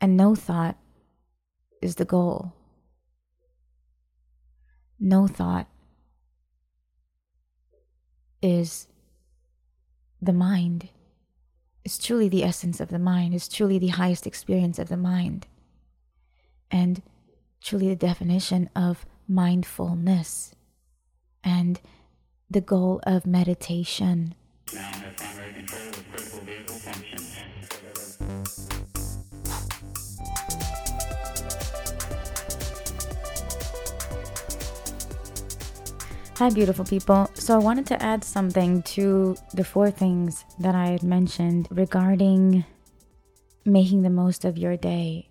And no thought is the goal. No thought is the mind, is truly the essence of the mind, is truly the highest experience of the mind, and truly the definition of mindfulness and the goal of meditation. Hi, beautiful people. So, I wanted to add something to the four things that I had mentioned regarding making the most of your day.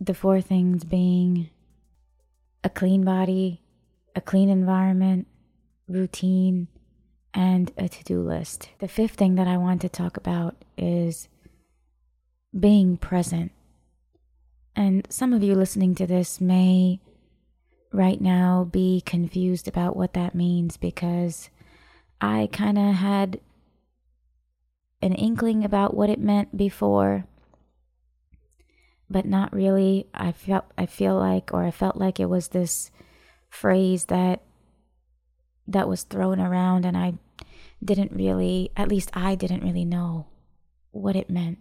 The four things being a clean body, a clean environment, routine, and a to do list. The fifth thing that I want to talk about is being present. And some of you listening to this may right now be confused about what that means because I kind of had an inkling about what it meant before but not really I felt I feel like or I felt like it was this phrase that that was thrown around and I didn't really at least I didn't really know what it meant.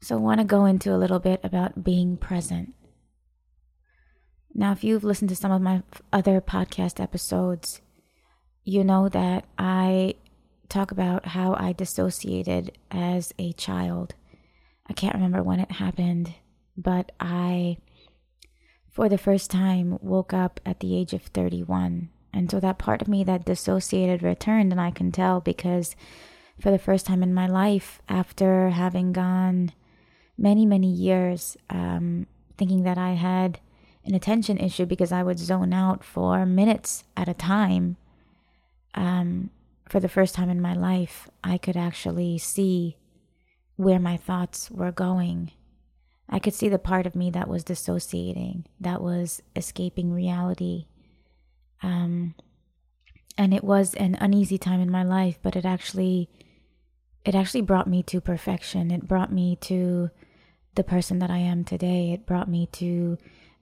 So I want to go into a little bit about being present. Now, if you've listened to some of my other podcast episodes, you know that I talk about how I dissociated as a child. I can't remember when it happened, but I, for the first time, woke up at the age of 31. And so that part of me that dissociated returned, and I can tell because for the first time in my life, after having gone many, many years um, thinking that I had an attention issue because I would zone out for minutes at a time. Um, for the first time in my life, I could actually see where my thoughts were going. I could see the part of me that was dissociating, that was escaping reality. Um, and it was an uneasy time in my life, but it actually, it actually brought me to perfection. It brought me to the person that I am today. It brought me to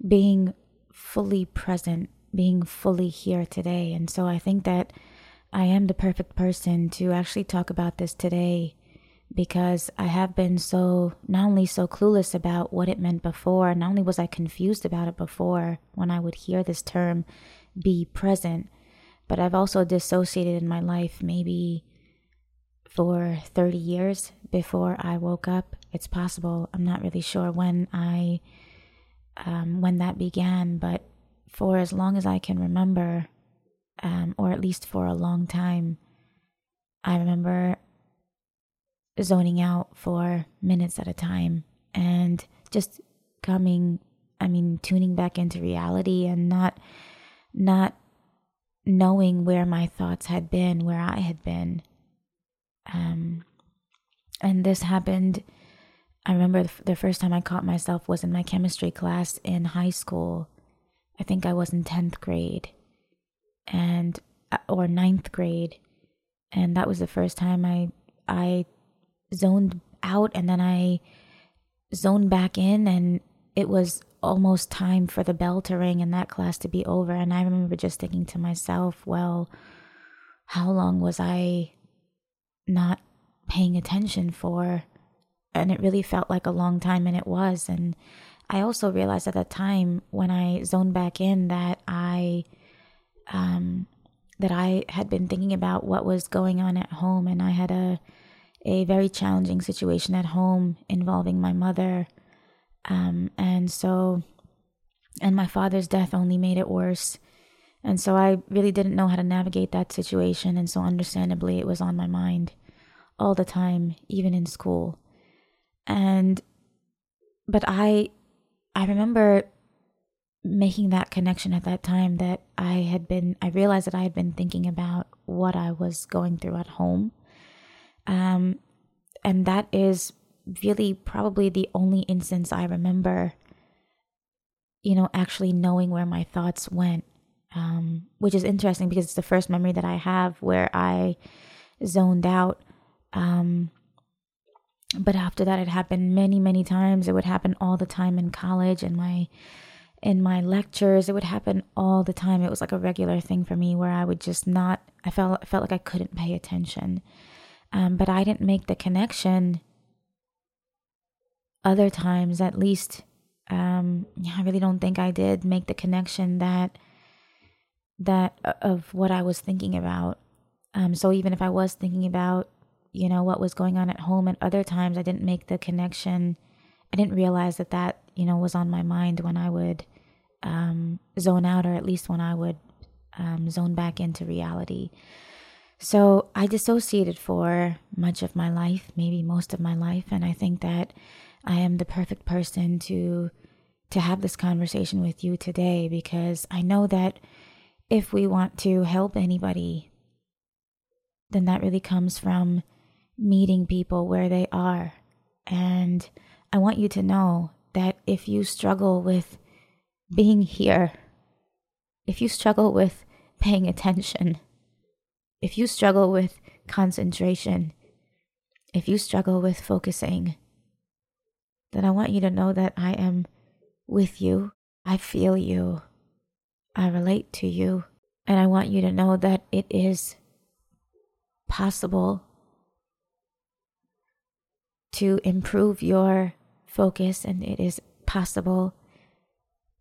being fully present, being fully here today. And so I think that I am the perfect person to actually talk about this today because I have been so, not only so clueless about what it meant before, not only was I confused about it before when I would hear this term be present, but I've also dissociated in my life maybe for 30 years before I woke up. It's possible. I'm not really sure when I um, when that began, but for as long as I can remember, um, or at least for a long time, I remember zoning out for minutes at a time and just coming, I mean, tuning back into reality and not, not knowing where my thoughts had been, where I had been. Um, and this happened I remember the first time I caught myself was in my chemistry class in high school. I think I was in 10th grade and uh, or ninth grade and that was the first time I I zoned out and then I zoned back in and it was almost time for the bell to ring and that class to be over and I remember just thinking to myself, well, how long was I not paying attention for? And it really felt like a long time and it was. And i also realized at that time when i zoned back in that i um that i had been thinking about what was going on at home and i had a a very challenging situation at home involving my mother. Um and so and my father's death only made it worse. And so i really didn't know how to navigate that situation and so understandably it was on my mind all the time even in school and but i i remember making that connection at that time that i had been i realized that i had been thinking about what i was going through at home. Um and that is really probably the only instance i remember you know actually knowing where my thoughts went um which is interesting because it's the first memory that i have where i zoned out um but after that it happened many many times. It would happen all the time in college and my in my lectures. It would happen all the time. It was like a regular thing for me where i would just not i felt I felt like i couldn't pay attention. Um, but i didn't make the connection other times at least um, i really don't think i did make the connection that that uh, of what i was thinking about. Um, so even if i was thinking about you know, what was going on at home. And other times I didn't make the connection. I didn't realize that that, you know, was on my mind when I would um, zone out, or at least when I would um, zone back into reality. So I dissociated for much of my life, maybe most of my life. And I think that I am the perfect person to to have this conversation with you today because I know that if we want to help anybody, then that really comes from meeting people where they are. And I want you to know that if you struggle with being here, if you struggle with paying attention, if you struggle with concentration, if you struggle with focusing, then I want you to know that I am with you. I feel you. I relate to you. And I want you to know that it is possible to improve your focus, and it is possible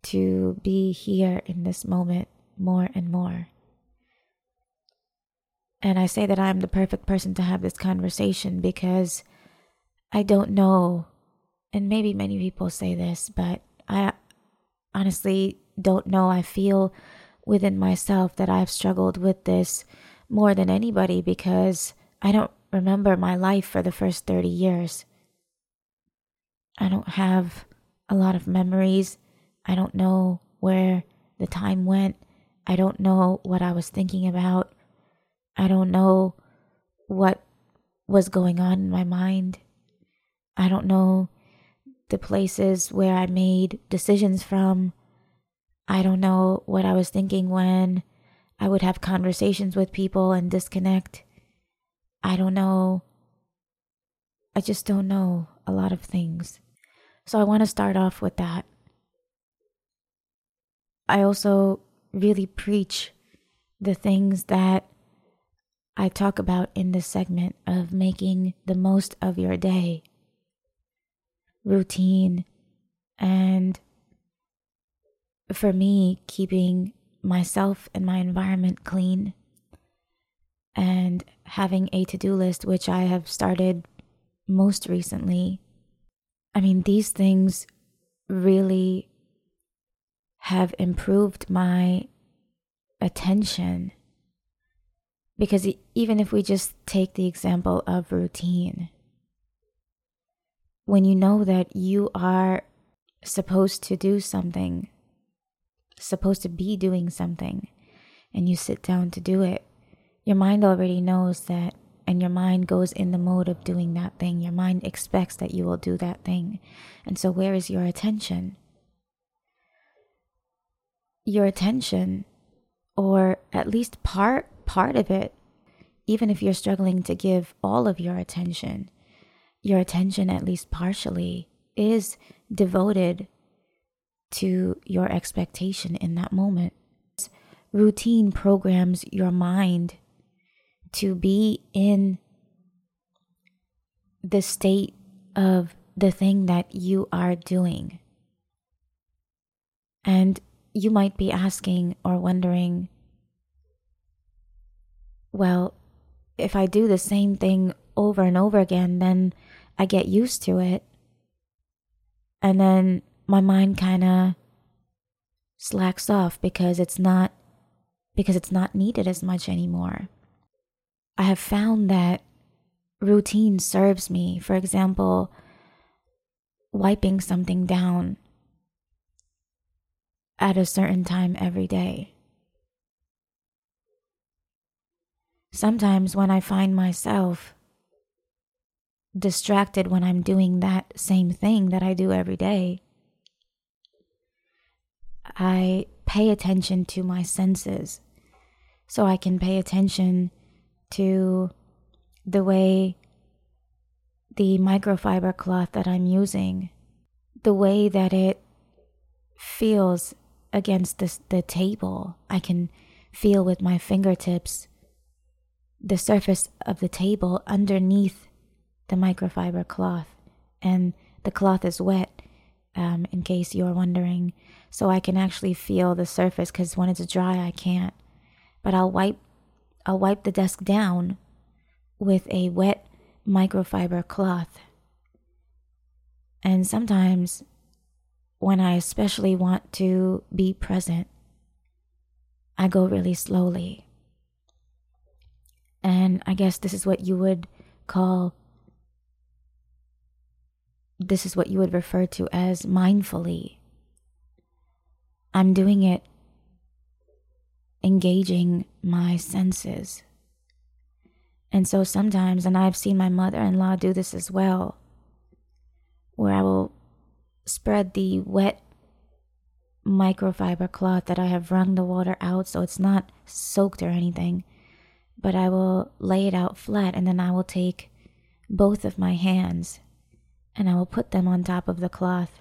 to be here in this moment more and more. And I say that I'm the perfect person to have this conversation because I don't know, and maybe many people say this, but I honestly don't know. I feel within myself that I've struggled with this more than anybody because I don't remember my life for the first 30 years. I don't have a lot of memories. I don't know where the time went. I don't know what I was thinking about. I don't know what was going on in my mind. I don't know the places where I made decisions from. I don't know what I was thinking when I would have conversations with people and disconnect. I don't know. I just don't know a lot of things. So I want to start off with that. I also really preach the things that I talk about in this segment of making the most of your day, routine, and for me, keeping myself and my environment clean and having a to do list, which I have started most recently. I mean, these things really have improved my attention. Because even if we just take the example of routine, when you know that you are supposed to do something, supposed to be doing something, and you sit down to do it, your mind already knows that, and your mind goes in the mode of doing that thing. Your mind expects that you will do that thing. And so, where is your attention? Your attention, or at least part part of it, even if you're struggling to give all of your attention, your attention, at least partially, is devoted to your expectation in that moment. Routine programs your mind to be in the state of the thing that you are doing. And you might be asking or wondering, well, if I do the same thing over and over again, then I get used to it. And then my mind kind of slacks off because it's not because it's not needed as much anymore. I have found that routine serves me. For example, wiping something down at a certain time every day. Sometimes when I find myself distracted when I'm doing that same thing that I do every day, I pay attention to my senses so I can pay attention to the way the microfiber cloth that I'm using, the way that it feels against the, the table, I can feel with my fingertips the surface of the table underneath the microfiber cloth. And the cloth is wet, um, in case you're wondering. So I can actually feel the surface because when it's dry, I can't. But I'll wipe, I'll wipe the desk down with a wet microfiber cloth. And sometimes, when I especially want to be present, I go really slowly. And I guess this is what you would call, this is what you would refer to as mindfully. I'm doing it engaging my senses. And so sometimes, and I've seen my mother in law do this as well, where I will spread the wet microfiber cloth that I have wrung the water out so it's not soaked or anything, but I will lay it out flat and then I will take both of my hands and I will put them on top of the cloth,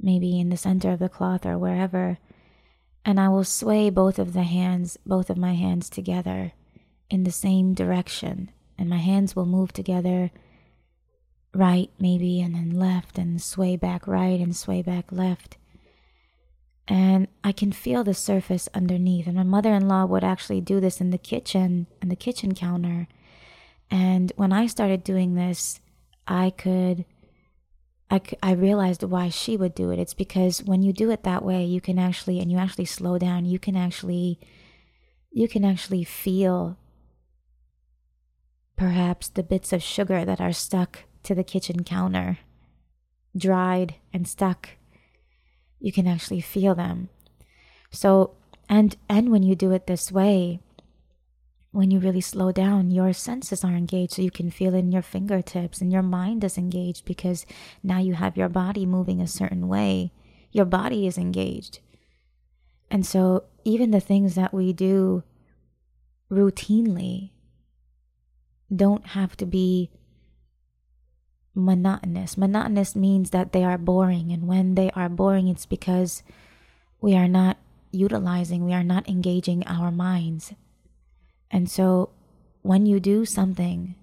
maybe in the center of the cloth or wherever, and I will sway both of the hands, both of my hands together in the same direction, and my hands will move together right, maybe, and then left, and sway back right and sway back left. And I can feel the surface underneath. And my mother in law would actually do this in the kitchen, in the kitchen counter. And when I started doing this, I could, I, I realized why she would do it. It's because when you do it that way, you can actually, and you actually slow down, you can actually, you can actually feel Perhaps the bits of sugar that are stuck to the kitchen counter, dried and stuck, you can actually feel them. So, and and when you do it this way, when you really slow down, your senses are engaged, so you can feel in your fingertips, and your mind is engaged because now you have your body moving a certain way. Your body is engaged. And so, even the things that we do routinely, don't have to be monotonous. Monotonous means that they are boring, and when they are boring, it's because we are not utilizing, we are not engaging our minds. And so, when you do something,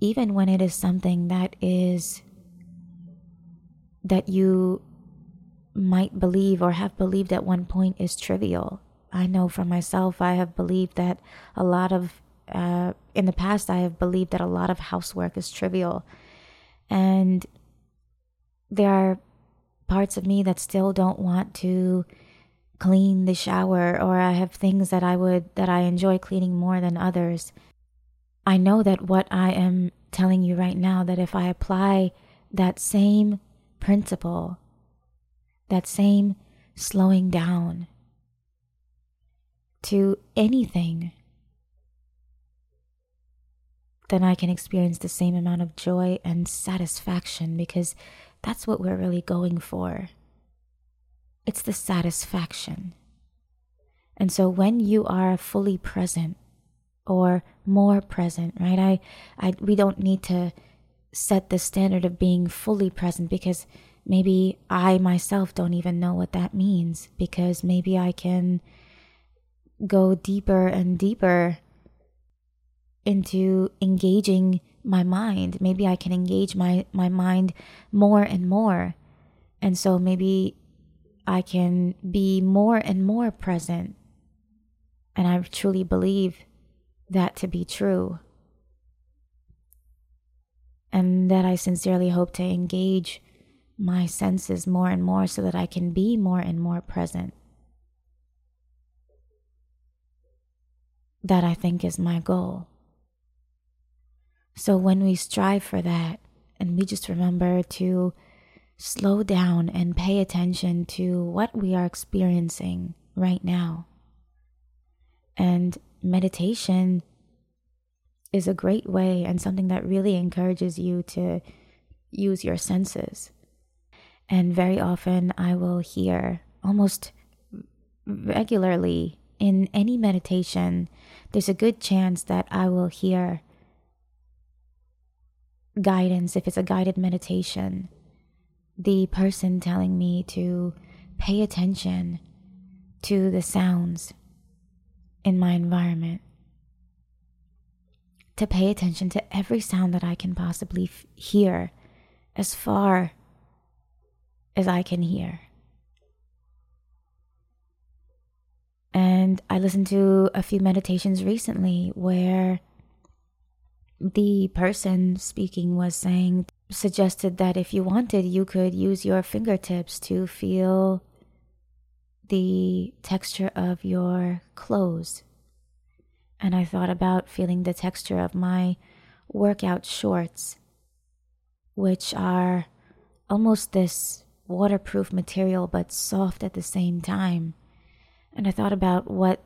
even when it is something that is that you might believe or have believed at one point is trivial. I know for myself, I have believed that a lot of uh, in the past, I have believed that a lot of housework is trivial. And there are parts of me that still don't want to clean the shower, or I have things that I would, that I enjoy cleaning more than others. I know that what I am telling you right now, that if I apply that same principle, that same slowing down to anything then I can experience the same amount of joy and satisfaction because that's what we're really going for. It's the satisfaction. And so when you are fully present or more present, right? I, I we don't need to set the standard of being fully present because maybe I myself don't even know what that means because maybe I can go deeper and deeper into engaging my mind. Maybe I can engage my, my mind more and more. And so maybe I can be more and more present. And I truly believe that to be true. And that I sincerely hope to engage my senses more and more so that I can be more and more present. That I think is my goal. So when we strive for that, and we just remember to slow down and pay attention to what we are experiencing right now. And meditation is a great way and something that really encourages you to use your senses. And very often I will hear almost regularly in any meditation, there's a good chance that I will hear guidance, if it's a guided meditation, the person telling me to pay attention to the sounds in my environment, to pay attention to every sound that I can possibly f- hear as far as I can hear. And I listened to a few meditations recently where the person speaking was saying, suggested that if you wanted, you could use your fingertips to feel the texture of your clothes. And I thought about feeling the texture of my workout shorts, which are almost this waterproof material but soft at the same time. And I thought about what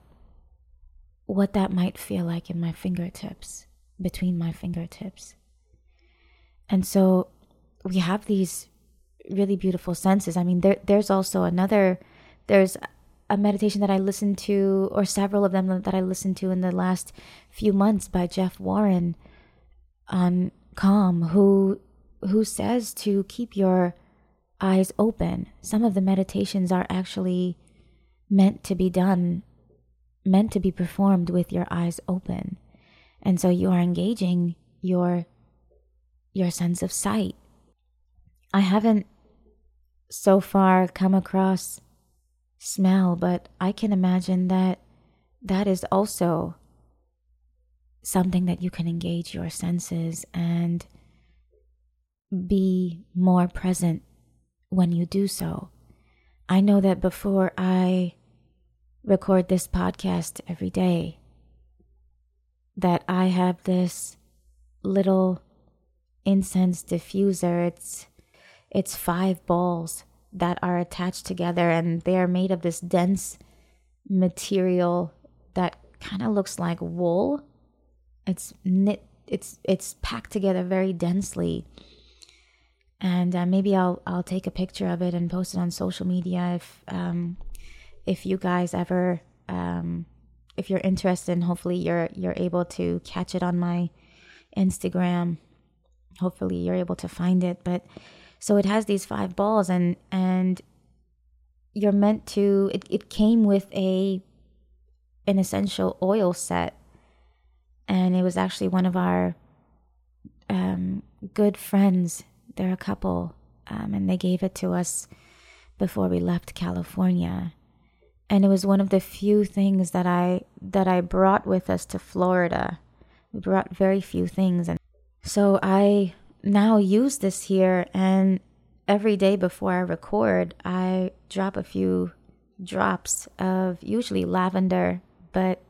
what that might feel like in my fingertips, between my fingertips. And so we have these really beautiful senses. I mean, there there's also another there's a meditation that I listened to, or several of them that I listened to in the last few months by Jeff Warren on Calm, who who says to keep your eyes open. Some of the meditations are actually meant to be done, meant to be performed with your eyes open. And so you are engaging your your sense of sight. I haven't so far come across smell, but I can imagine that that is also something that you can engage your senses and be more present when you do so. I know that before I record this podcast every day, that I have this little incense diffuser. It's it's five balls that are attached together and they are made of this dense material that kind of looks like wool. It's knit it's it's packed together very densely. And uh, maybe I'll I'll take a picture of it and post it on social media if um if you guys ever um if you're interested and hopefully you're you're able to catch it on my Instagram. Hopefully you're able to find it, but so it has these five balls and and you're meant to it, it came with a an essential oil set. And it was actually one of our um, good friends. They're a couple um, and they gave it to us before we left california and it was one of the few things that i that i brought with us to florida we brought very few things and so i now use this here and every day before I record, I drop a few drops of usually lavender, but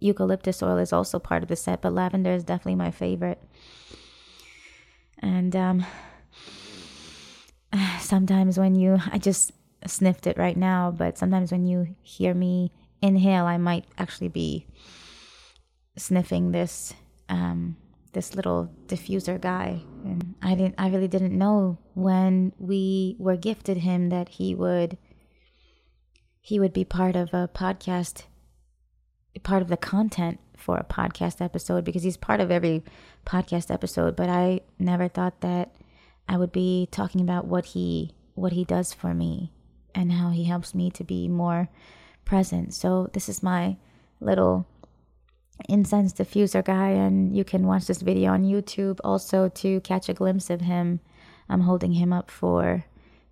eucalyptus oil is also part of the set, but lavender is definitely my favorite. And um, sometimes when you, I just sniffed it right now, but sometimes when you hear me inhale, I might actually be sniffing this um, this little diffuser guy. And i didn't i really didn't know when we were gifted him that he would he would be part of a podcast part of the content for a podcast episode because he's part of every podcast episode. But i never thought that i would be talking about what he what he does for me and how he helps me to be more present. So this is my little incense diffuser guy and you can watch this video on youtube also to catch a glimpse of him. I'm holding him up for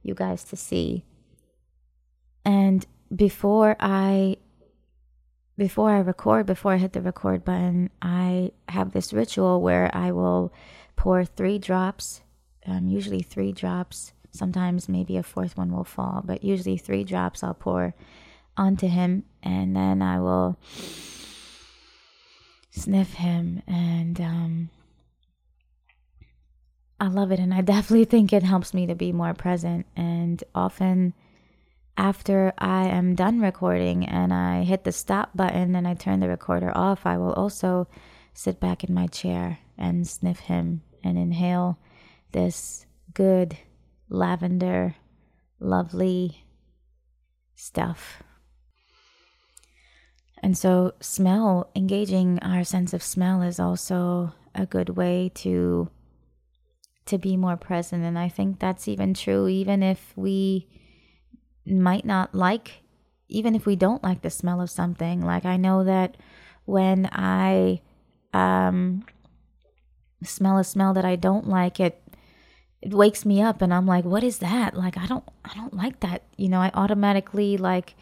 you guys to see. And before i before i record before i hit the record button i have this ritual where i will pour three drops um, usually three drops sometimes maybe a fourth one will fall but usually three drops i'll pour onto him and then i will sniff him and um, I love it and I definitely think it helps me to be more present and often after I am done recording and I hit the stop button and I turn the recorder off, I will also sit back in my chair and sniff him and inhale this good lavender lovely stuff. And so, smell, engaging our sense of smell is also a good way to to be more present. And I think that's even true, even if we might not like, even if we don't like the smell of something. Like, I know that when I um, smell a smell that I don't like, it it wakes me up and I'm like, what is that? Like I don't I don't like that. You know, I automatically like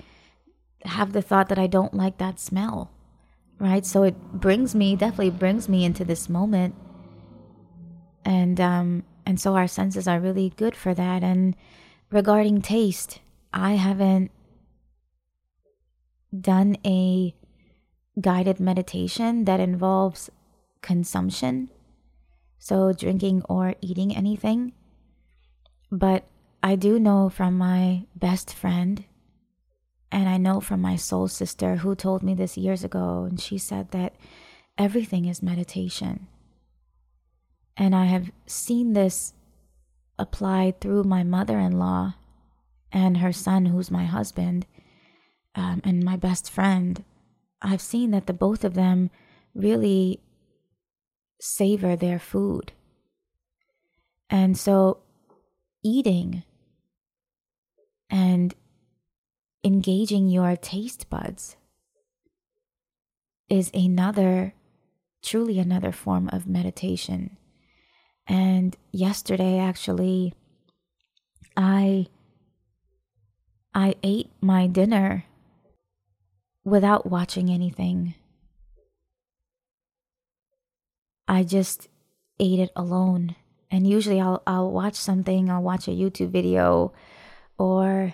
have the thought that I don't like that smell. Right? So it brings me definitely brings me into this moment. And um and so our senses are really good for that and regarding taste, I haven't done a guided meditation that involves consumption so drinking or eating anything. But I do know from my best friend, and I know from my soul sister who told me this years ago, and she said that everything is meditation. And I have seen this applied through my mother in law and her son, who's my husband, um, and my best friend. I've seen that the both of them really savor their food. And so, eating and engaging your taste buds is another, truly another form of meditation. And yesterday, actually, I I ate my dinner without watching anything. I just ate it alone. And usually I'll I'll watch something, I'll watch a YouTube video or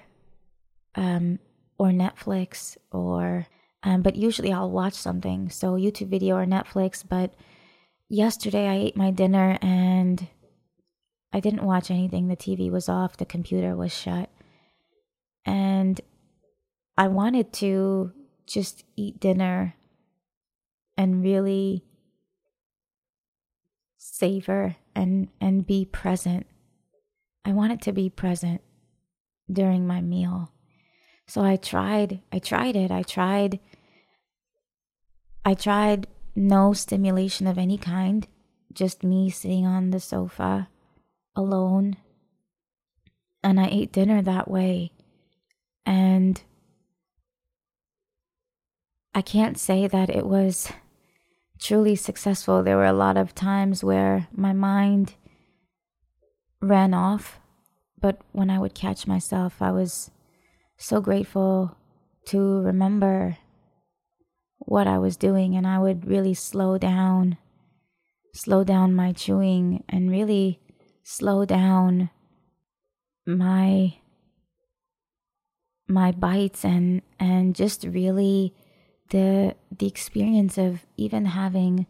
um or Netflix or um but usually I'll watch something. So YouTube video or Netflix, but yesterday I ate my dinner and I didn't watch anything. The TV was off, the computer was shut. And I wanted to just eat dinner and really savor and and be present. I wanted to be present during my meal. So I tried I tried it. I tried I tried no stimulation of any kind, just me sitting on the sofa alone. And I ate dinner that way. And I can't say that it was truly successful, there were a lot of times where my mind ran off. But when I would catch myself, I was so grateful to remember what I was doing, and I would really slow down, slow down my chewing, and really slow down my my bites and and just really the the experience of even having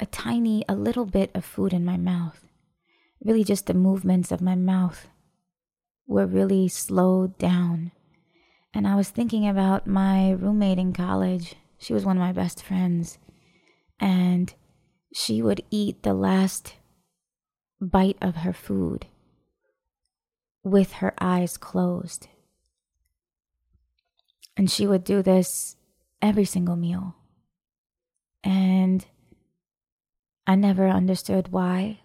a tiny a little bit of food in my mouth. Really just the movements of my mouth were really slowed down. And i was thinking about my roommate in college. She was one of my best friends. And she would eat the last bite of her food with her eyes closed. And she would do this every single meal. And I never understood why.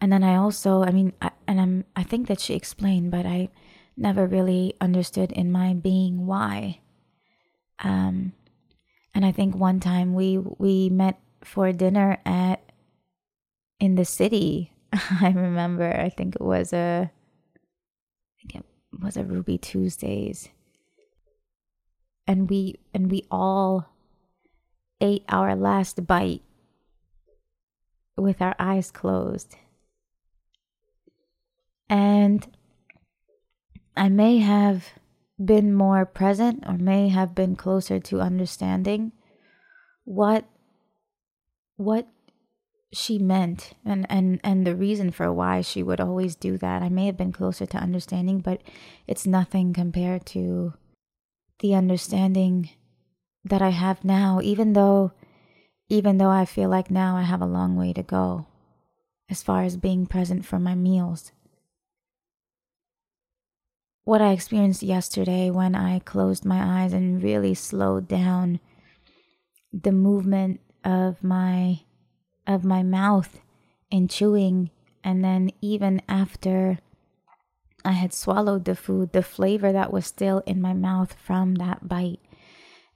And then I also, I mean, I, and I'm, I think that she explained, but I never really understood in my being why. Um, and I think one time we we met for dinner at in the city. I remember. I think it was a, I think it was a Ruby Tuesdays, and we and we all ate our last bite with our eyes closed. And I may have been more present or may have been closer to understanding what what she meant and and and the reason for why she would always do that. I may have been closer to understanding, but it's nothing compared to the understanding that I have now, even though even though I feel like now I have a long way to go as far as being present for my meals. What I experienced yesterday when I closed my eyes and really slowed down the movement of my of my mouth in chewing And then, even after I had swallowed the food, the flavor that was still in my mouth from that bite.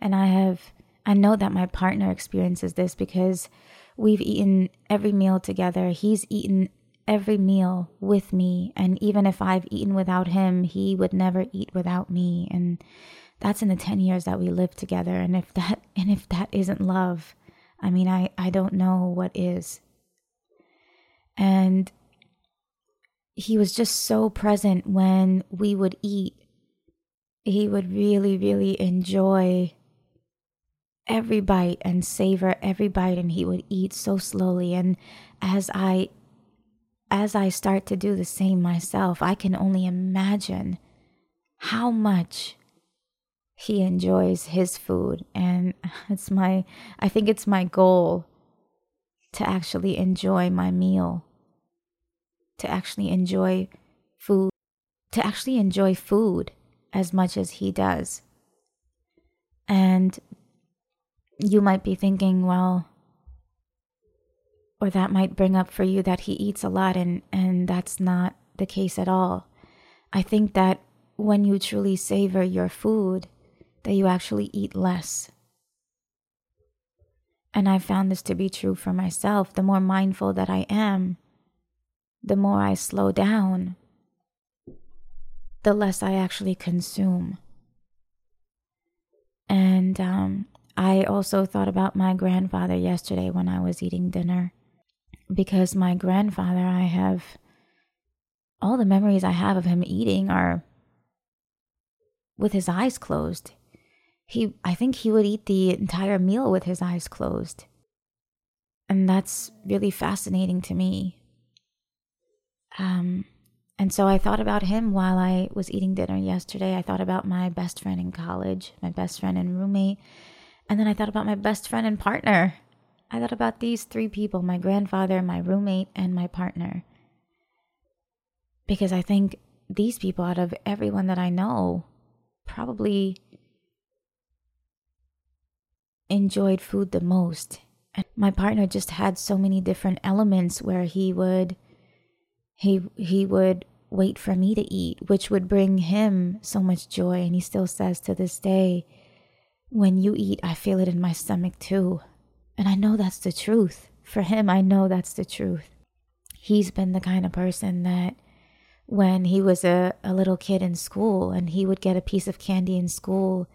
And I have, I know that my partner experiences this because we've eaten every meal together. He's eaten every meal with me. And even if I've eaten without him, he would never eat without me. And that's in the 10 years that we lived together. And if that, and if that isn't love, I mean, I, I don't know what is. And he was just so present when we would eat. He would really, really enjoy every bite and savor every bite and he would eat so slowly. And as I as I start to do the same myself, I can only imagine how much he enjoys his food. And it's my I think it's my goal to actually enjoy my meal to actually enjoy food, to actually enjoy food as much as he does. And you might be thinking, well, or that might bring up for you that he eats a lot, and, and that's not the case at all. I think that when you truly savor your food, that you actually eat less. And I found this to be true for myself. The more mindful that I am, the more I slow down, the less I actually consume. And um, I also thought about my grandfather yesterday when I was eating dinner. Because my grandfather, I have all the memories I have of him eating are with his eyes closed. He, I think he would eat the entire meal with his eyes closed. And that's really fascinating to me um, and so I thought about him while I was eating dinner yesterday. I thought about my best friend in college, my best friend and roommate. And then I thought about my best friend and partner. I thought about these three people my grandfather, my roommate, and my partner. Because I think these people, out of everyone that I know, probably enjoyed food the most. And my partner just had so many different elements where he would he he would wait for me to eat, which would bring him so much joy. And he still says to this day, when you eat, I feel it in my stomach too. And I know that's the truth. For him, I know that's the truth. He's been the kind of person that when he was a, a little kid in school and he would get a piece of candy in school,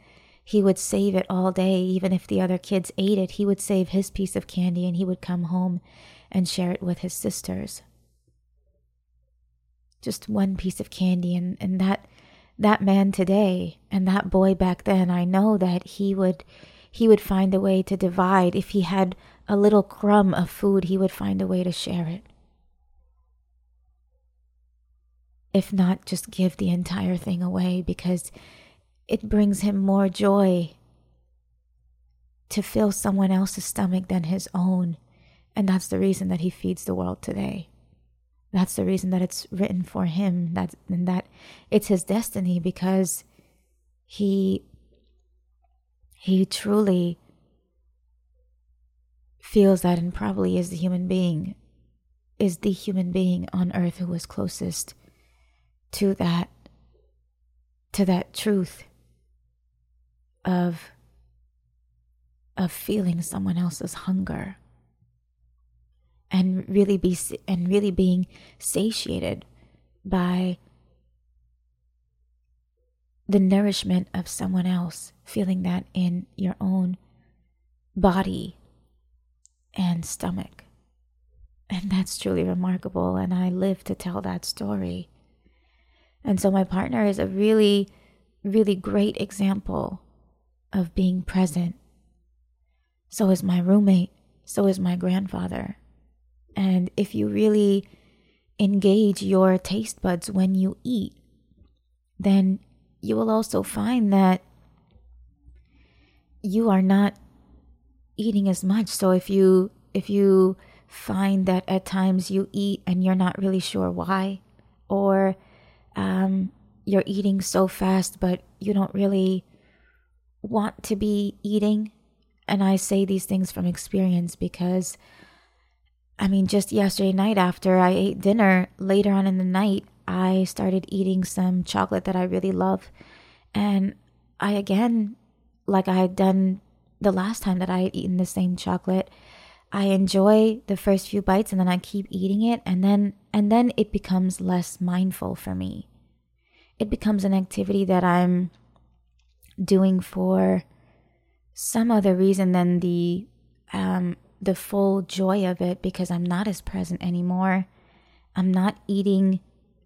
he would save it all day. Even if the other kids ate it, he would save his piece of candy and he would come home and share it with his sisters just one piece of candy and, and that that man today and that boy back then i know that he would he would find a way to divide. If he had a little crumb of food he would find a way to share it. If not just give the entire thing away because it brings him more joy to fill someone else's stomach than his own. And that's the reason that he feeds the world today that's the reason that it's written for him that and that it's his destiny because he he truly feels that and probably is the human being is the human being on earth who was closest to that to that truth of of feeling someone else's hunger and really be and really being satiated by the nourishment of someone else feeling that in your own body and stomach. And that's truly remarkable and i live to tell that story. And so my partner is a really really great example of being present. So is my roommate. So is my grandfather and if you really engage your taste buds when you eat, then you will also find that you are not eating as much. So if you if you find that at times you eat and you're not really sure why, or um, you're eating so fast but you don't really want to be eating, and I say these things from experience because I mean, just yesterday night after I ate dinner, later on in the night, I started eating some chocolate that I really love. And I again, like I had done the last time that I had eaten the same chocolate, I enjoy the first few bites and then I keep eating it and then and then it becomes less mindful for me. It becomes an activity that I'm doing for some other reason than the um the full joy of it because I'm not as present anymore. I'm not eating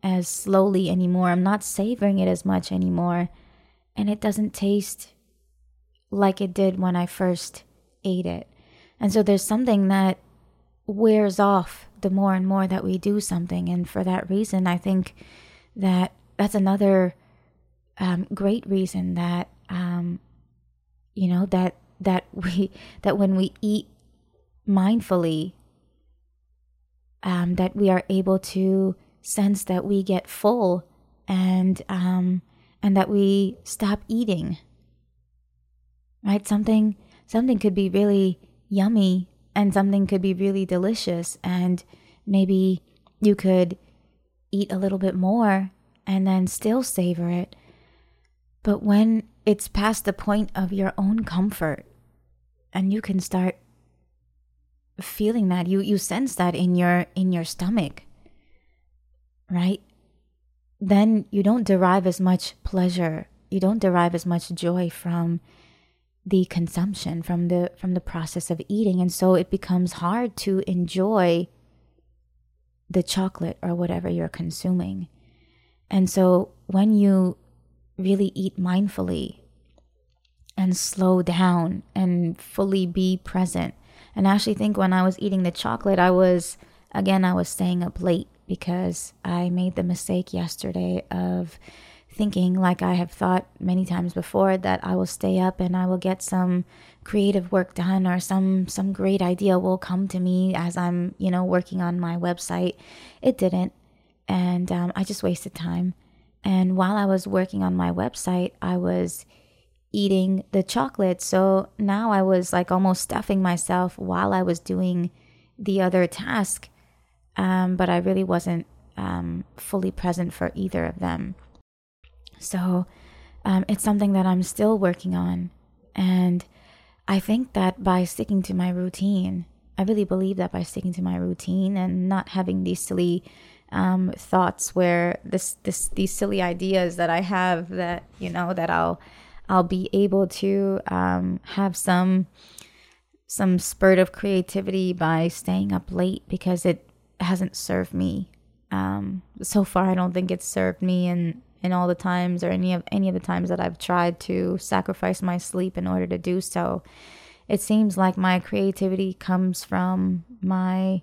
as slowly anymore. I'm not savoring it as much anymore. And it doesn't taste like it did when I first ate it. And so there's something that wears off the more and more that we do something. And for that reason, I think that that's another um, great reason that, um, you know, that that we that when we eat mindfully um, that we are able to sense that we get full and um, and that we stop eating. Right? Something something could be really yummy and something could be really delicious and maybe you could eat a little bit more and then still savor it. But when it's past the point of your own comfort and you can start feeling that you you sense that in your in your stomach right? Then you don't derive as much pleasure. You don't derive as much joy from the consumption from the from the process of eating. And so it becomes hard to enjoy the chocolate or whatever you're consuming. And so when you really eat mindfully and slow down and fully be present and I actually think when I was eating the chocolate, I was, again, I was staying up late because I made the mistake yesterday of thinking, like I have thought many times before, that I will stay up and I will get some creative work done or some some great idea will come to me as I'm, you know, working on my website. It didn't, and um, I just wasted time. And while I was working on my website, I was eating the chocolate. So now I was like almost stuffing myself while I was doing the other task. Um, but I really wasn't um, fully present for either of them. So um, it's something that I'm still working on. And I think that by sticking to my routine, I really believe that by sticking to my routine and not having these silly um, thoughts where this this these silly ideas that I have that you know that I'll I'll be able to um, have some some spurt of creativity by staying up late because it hasn't served me. Um, so far, I don't think it's served me in in all the times or any of any of the times that I've tried to sacrifice my sleep in order to do so. It seems like my creativity comes from my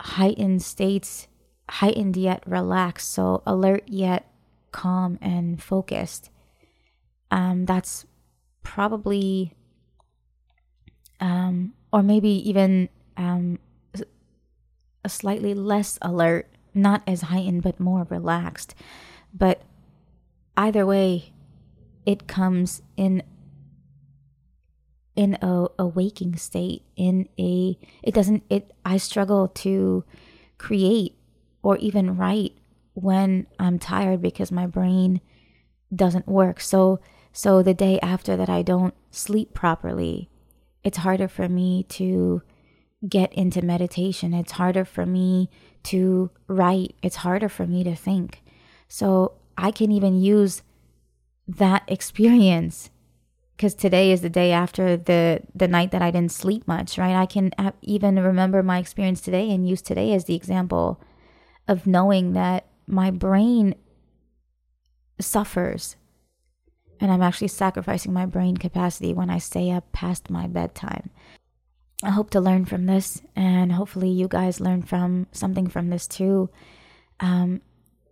heightened states, heightened yet relaxed, so alert yet calm and focused um, that's probably, um, or maybe even um, a slightly less alert, not as heightened, but more relaxed. But either way, it comes in in a, a waking state in a it doesn't it i struggle to create or even write when i'm tired because my brain doesn't work so so the day after that I don't sleep properly, it's harder for me to get into meditation. It's harder for me to write. It's harder for me to think. So I can even use that experience because today is the day after the the night that I didn't sleep much, right? I can even remember my experience today and use today as the example of knowing that my brain suffers and I'm actually sacrificing my brain capacity when I stay up past my bedtime. I hope to learn from this, and hopefully, you guys learn from something from this too. Um,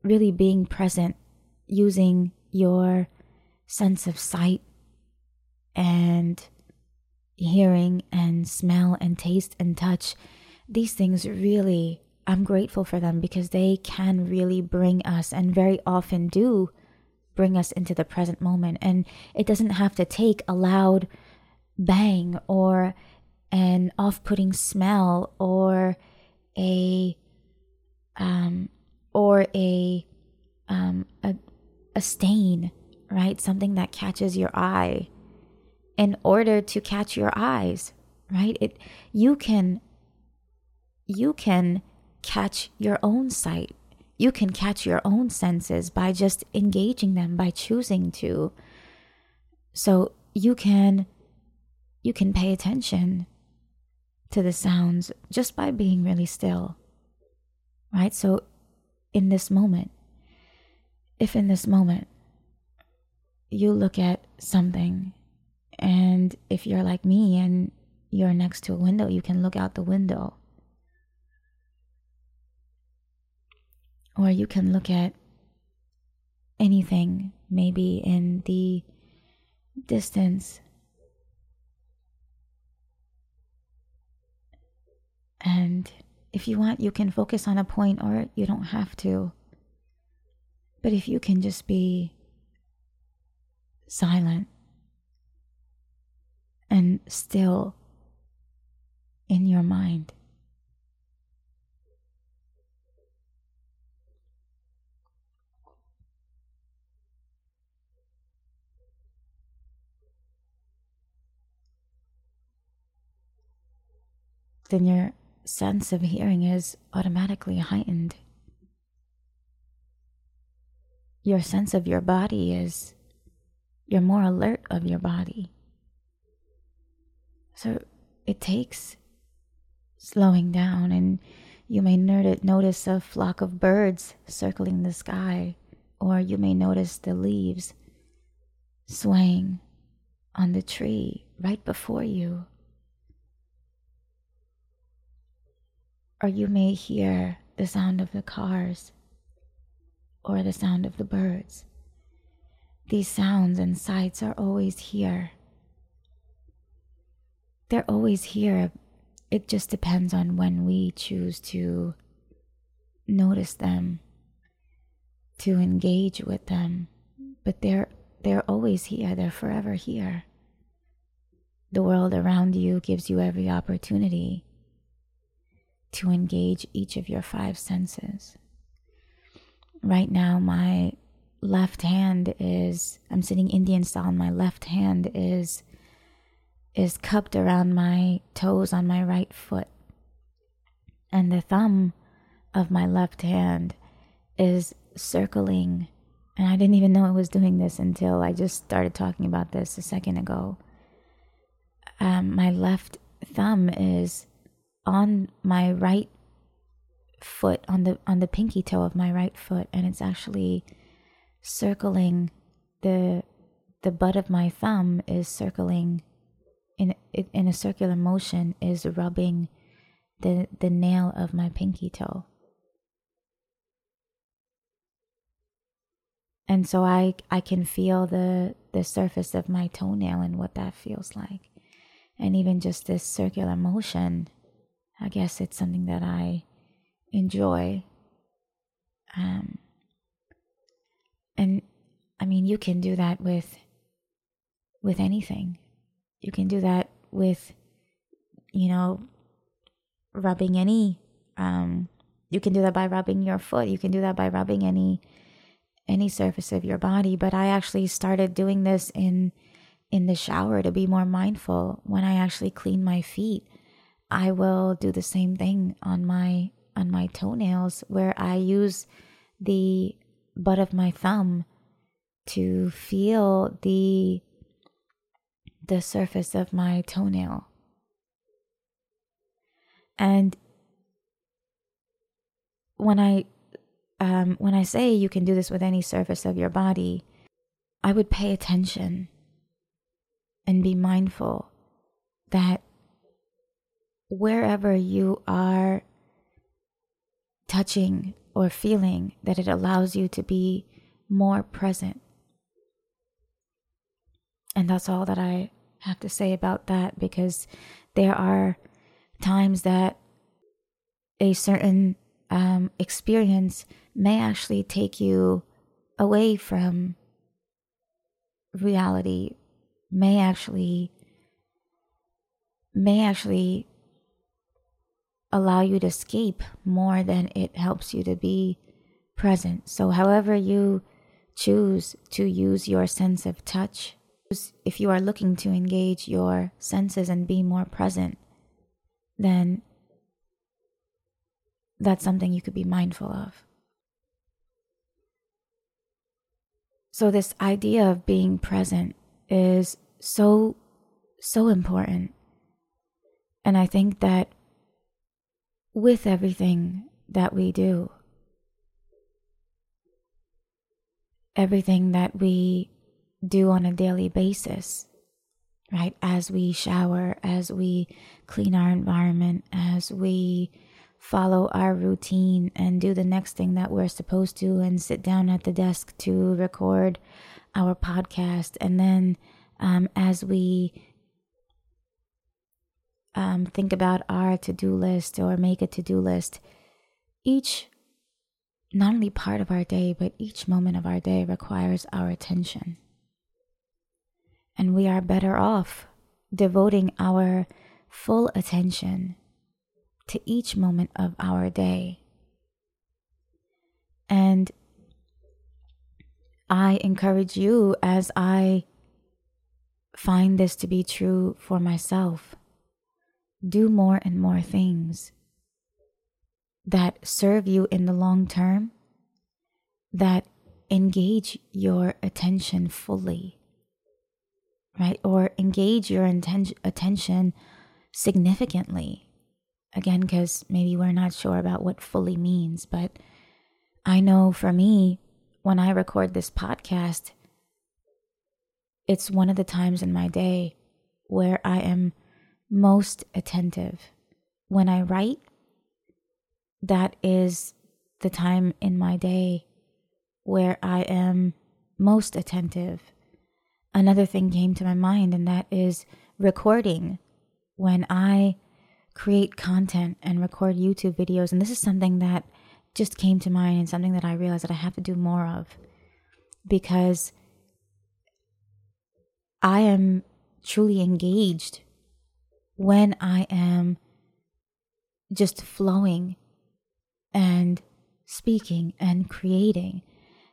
really being present, using your sense of sight and hearing and smell and taste and touch. These things really, I'm grateful for them because they can really bring us, and very often do, bring us into the present moment. And it doesn't have to take a loud bang or an off-putting smell or a um or a um a, a stain right? Something that catches your eye in order to catch your eyes right? It you can you can catch your own sight you can catch your own senses by just engaging them by choosing to. So you can you can pay attention to the sounds just by being really still right? So in this moment if in this moment you look at something and if you're like me and you're next to a window you can look out the window or you can look at anything maybe in the distance and if you want you can focus on a point or you don't have to but if you can just be silent and still in your mind. Then your sense of hearing is automatically heightened. Your sense of your body is, you're more alert of your body. So it takes slowing down, and you may notice a flock of birds circling the sky, or you may notice the leaves swaying on the tree right before you. Or you may hear the sound of the cars or the sound of the birds. These sounds and sights are always here they're always here. It just depends on when we choose to notice them, to engage with them. But they're they're always here. They're forever here. The world around you gives you every opportunity to engage each of your five senses. Right now, my left hand is, I'm sitting Indian style, and my left hand is is cupped around my toes on my right foot. And the thumb of my left hand is circling. And I didn't even know it was doing this until I just started talking about this a second ago. Um, my left thumb is on my right foot on the on the pinky toe of my right foot and it's actually circling the the butt of my thumb is circling in in a circular motion is rubbing the the nail of my pinky toe. And so I I can feel the the surface of my toenail and what that feels like. And even just this circular motion, I guess it's something that I enjoy. Um and I mean you can do that with with anything you can do that with, you know, rubbing any. Um, you can do that by rubbing your foot. You can do that by rubbing any any surface of your body. But I actually started doing this in in the shower to be more mindful. When I actually clean my feet, I will do the same thing on my on my toenails where I use the butt of my thumb to feel the the surface of my toenail. And when I um, when I say you can do this with any surface of your body, I would pay attention and be mindful that wherever you are touching or feeling, that it allows you to be more present. And that's all that I have to say about that because there are times that a certain um, experience may actually take you away from reality, may actually may actually allow you to escape more than it helps you to be present. So, however, you choose to use your sense of touch, if you are looking to engage your senses and be more present, then that's something you could be mindful of. So, this idea of being present is so, so important. And I think that with everything that we do, everything that we do on a daily basis, right? As we shower, as we clean our environment, as we follow our routine and do the next thing that we're supposed to and sit down at the desk to record our podcast. And then um, as we um, think about our to do list or make a to do list, each not only part of our day, but each moment of our day requires our attention. And we are better off devoting our full attention to each moment of our day. And I encourage you as I find this to be true for myself. Do more and more things that serve you in the long term, that engage your attention fully, right? Or engage your inten- attention significantly. Again, because maybe we're not sure about what fully means, but I know for me, when I record this podcast, it's one of the times in my day where I am most attentive. When I write, that is the time in my day where I am most attentive. Another thing came to my mind, and that is recording. When I create content and record YouTube videos, and this is something that just came to mind and something that I realized that I have to do more of because I am truly engaged when I am just flowing and speaking and creating.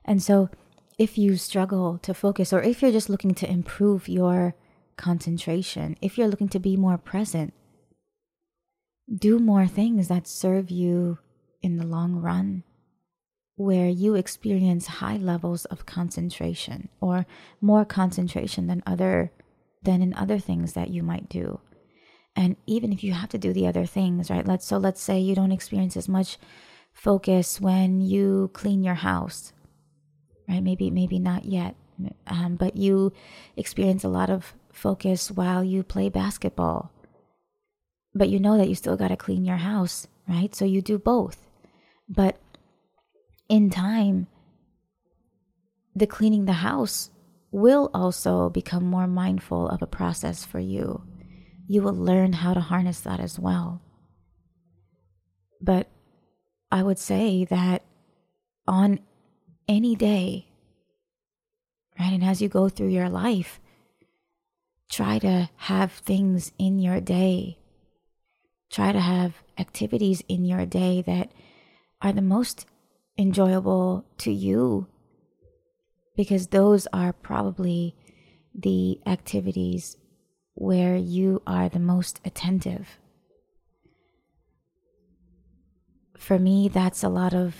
And so, if you struggle to focus, or if you're just looking to improve your concentration, if you're looking to be more present, do more things that serve you in the long run, where you experience high levels of concentration or more concentration than other than in other things that you might do. And even if you have to do the other things, right? Let's so let's say you don't experience as much focus when you clean your house, right? Maybe, maybe not yet, um, but you experience a lot of focus while you play basketball. But you know that you still got to clean your house, right? So you do both. But in time, the cleaning the house will also become more mindful of a process for you. You will learn how to harness that as well. But I would say that on any day, right, and as you go through your life, try to have things in your day, try to have activities in your day that are the most enjoyable to you because those are probably the activities where you are the most attentive. For me, that's a lot of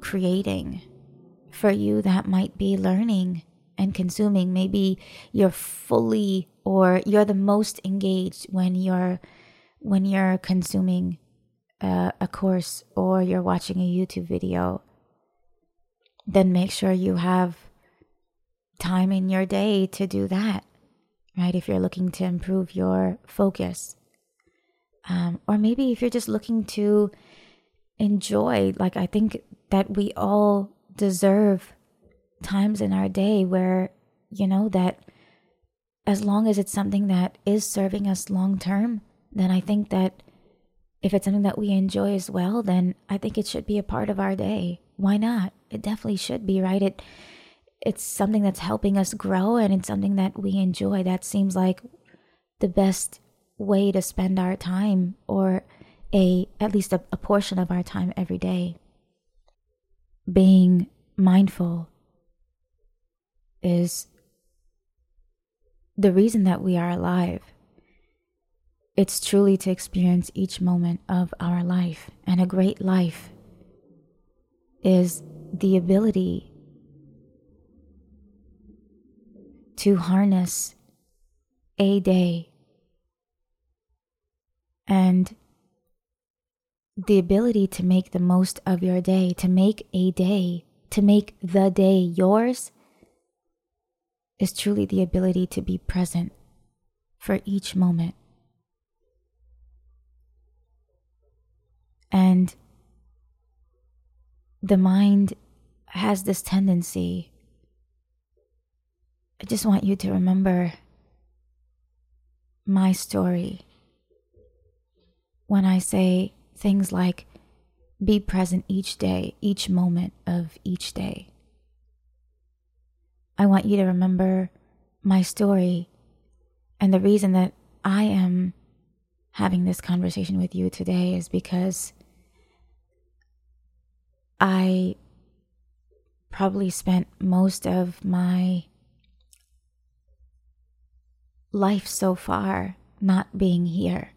creating. For you, that might be learning and consuming. Maybe you're fully or you're the most engaged when you're when you're consuming a, a course or you're watching a YouTube video. Then make sure you have time in your day to do that, right? If you're looking to improve your focus. Um, or maybe if you're just looking to enjoy. Like, I think that we all deserve times in our day where, you know, that as long as it's something that is serving us long term, then I think that if it's something that we enjoy as well, then I think it should be a part of our day. Why not? It definitely should be, right? It it's something that's helping us grow and it's something that we enjoy. That seems like the best way to spend our time or a at least a, a portion of our time every day. Being mindful is the reason that we are alive. It's truly to experience each moment of our life. And a great life is the ability to harness a day and the ability to make the most of your day, to make a day, to make the day yours, is truly the ability to be present for each moment. And the mind has this tendency. I just want you to remember my story when I say things like be present each day, each moment of each day. I want you to remember my story and the reason that I am having this conversation with you today is because I probably spent most of my life so far not being here.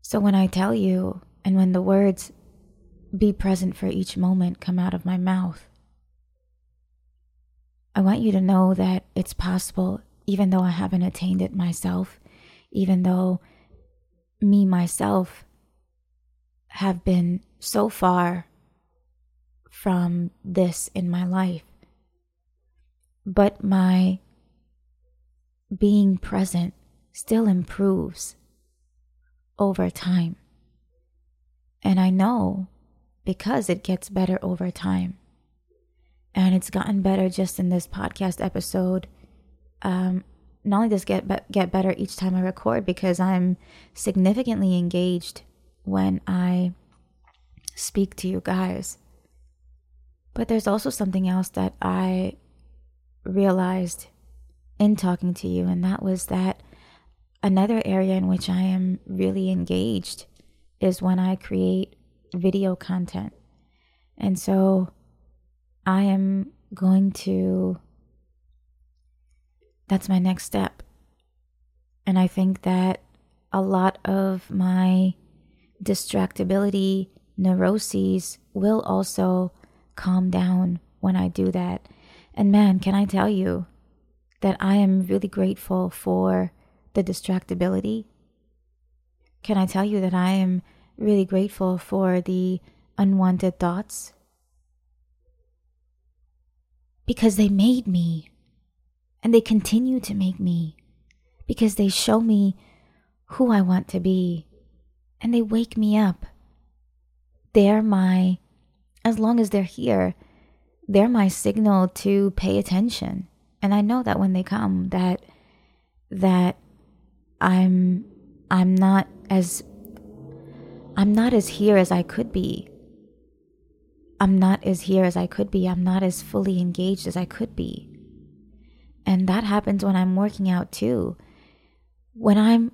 So when I tell you, and when the words be present for each moment come out of my mouth, I want you to know that it's possible, even though I haven't attained it myself, even though me myself have been so far from this in my life. But my being present still improves over time. And I know because it gets better over time. And it's gotten better just in this podcast episode. Um, not only does get, be- get better each time I record because I'm significantly engaged when I speak to you guys. But there's also something else that I realized in talking to you, and that was that another area in which I am really engaged is when I create video content. And so I am going to, that's my next step. And I think that a lot of my distractibility neuroses will also calm down when I do that. And man, can I tell you that I am really grateful for the distractibility? Can I tell you that I am really grateful for the unwanted thoughts? Because they made me, and they continue to make me, because they show me who I want to be, and they wake me up. They're my as long as they're here, they're my signal to pay attention. And I know that when they come that that I'm I'm not as I'm not as here as I could be. I'm not as here as I could be. I'm not as fully engaged as I could be. And that happens when I'm working out too. When I'm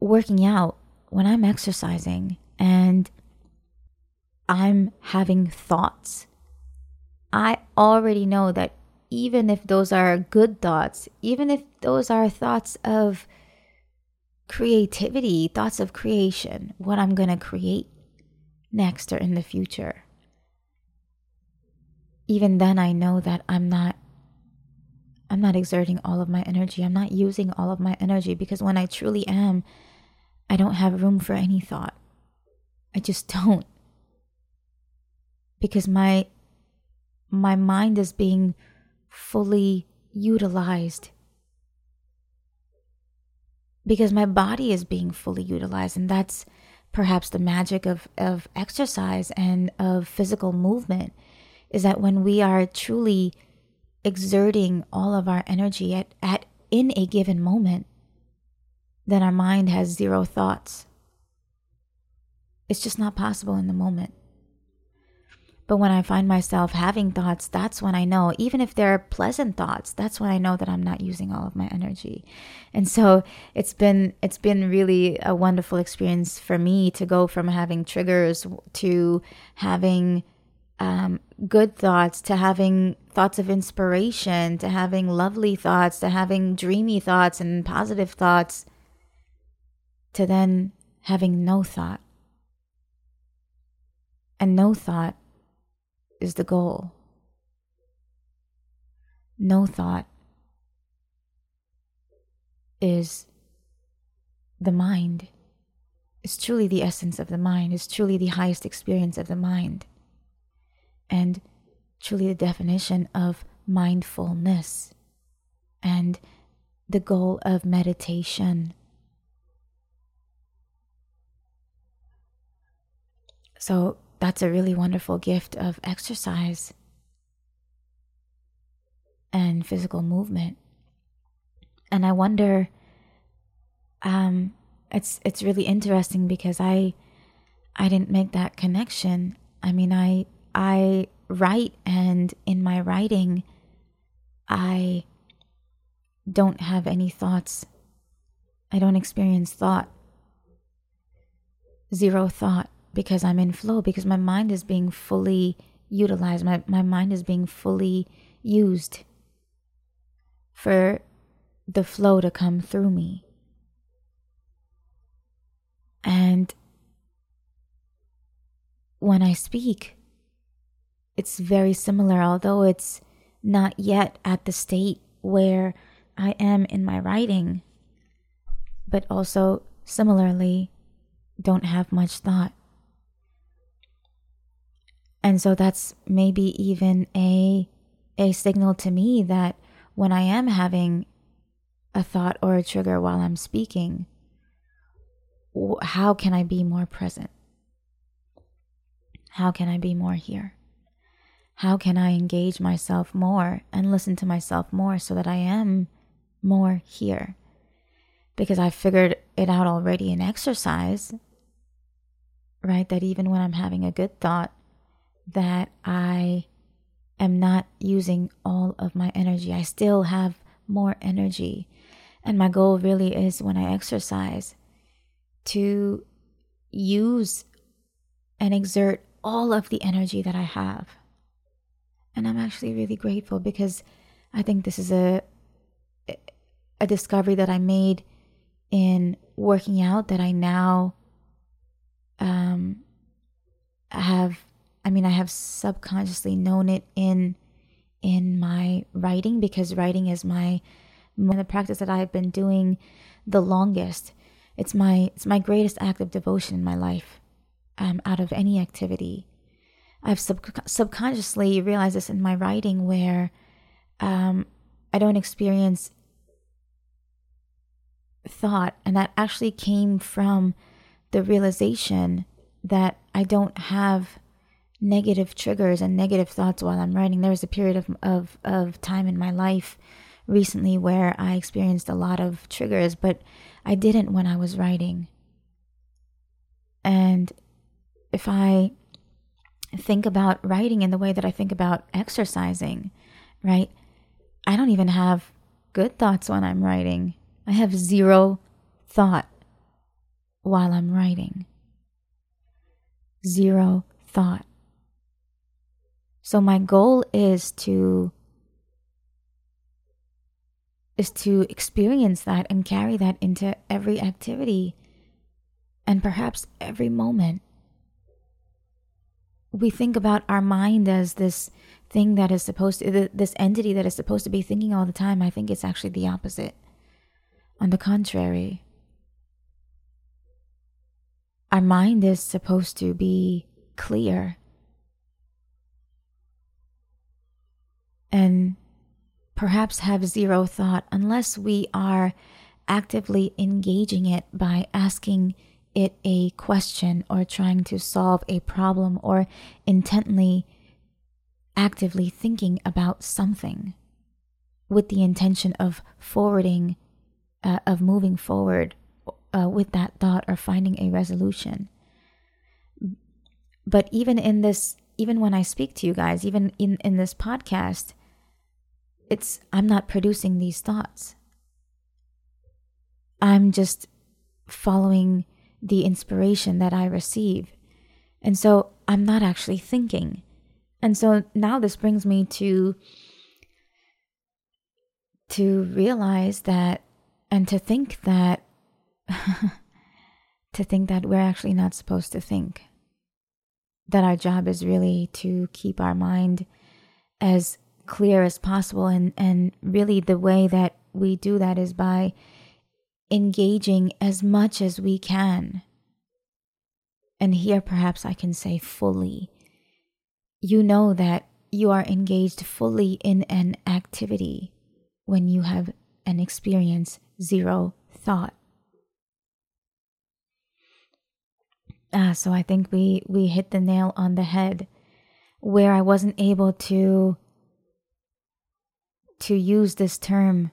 working out, when I'm exercising and I'm having thoughts. I already know that even if those are good thoughts, even if those are thoughts of creativity, thoughts of creation, what I'm going to create next or in the future, even then I know that I'm not I'm not exerting all of my energy. I'm not using all of my energy because when I truly am, I don't have room for any thought. I just don't because my my mind is being fully utilized. Because my body is being fully utilized and that's perhaps the magic of, of exercise and of physical movement is that when we are truly exerting all of our energy at, at in a given moment then our mind has zero thoughts. It's just not possible in the moment But when I find myself having thoughts, that's when I know, even if they're pleasant thoughts, that's when I know that I'm not using all of my energy. And so it's been it's been really a wonderful experience for me to go from having triggers to having um, good thoughts to having thoughts of inspiration to having lovely thoughts to having dreamy thoughts and positive thoughts to then having no thought. And no thought is the goal. No thought is the mind. It's truly the essence of the mind, it's truly the highest experience of the mind, and truly the definition of mindfulness and the goal of meditation. So, that's a really wonderful gift of exercise and physical movement. And I wonder um it's it's really interesting because I I didn't make that connection. I mean, I I write and in my writing I don't have any thoughts. I don't experience thought. Zero thought because I'm in flow, because my mind is being fully utilized, my, my mind is being fully used for the flow to come through me. And when I speak, it's very similar, although it's not yet at the state where I am in my writing, but also similarly don't have much thought. And so that's maybe even a a signal to me that when I am having a thought or a trigger while I'm speaking, how can I be more present? How can I be more here? How can I engage myself more and listen to myself more so that I am more here? Because I figured it out already in exercise, right? That even when I'm having a good thought, that I am not using all of my energy. I still have more energy. And my goal really is when I exercise to use and exert all of the energy that I have. And I'm actually really grateful because I think this is a a discovery that I made in working out that I now um, have I mean, I have subconsciously known it in in my writing because writing is my the practice that I have been doing the longest. It's my it's my greatest act of devotion in my life, um, out of any activity. I've sub- subconsciously realized this in my writing, where um, I don't experience thought, and that actually came from the realization that I don't have negative triggers and negative thoughts while I'm writing. There was a period of, of, of time in my life recently where I experienced a lot of triggers, but I didn't when I was writing. And if I think about writing in the way that I think about exercising, right? I don't even have good thoughts when I'm writing. I have zero thought while I'm writing. Zero thought. So my goal is to is to experience that and carry that into every activity and perhaps every moment. We think about our mind as this thing that is supposed to, this entity that is supposed to be thinking all the time. I think it's actually the opposite. On the contrary, our mind is supposed to be clear and perhaps have zero thought unless we are actively engaging it by asking it a question or trying to solve a problem or intently actively thinking about something with the intention of forwarding uh, of moving forward uh, with that thought or finding a resolution. But even in this even when I speak to you guys, even in, in this podcast, it's I'm not producing these thoughts. I'm just following the inspiration that I receive. And so I'm not actually thinking. And so now this brings me to to realize that and to think that to think that we're actually not supposed to think. That our job is really to keep our mind as clear as possible and and really the way that we do that is by engaging as much as we can. And here perhaps I can say fully. You know that you are engaged fully in an activity when you have an experience zero thought. Ah, so I think we we hit the nail on the head where I wasn't able to to use this term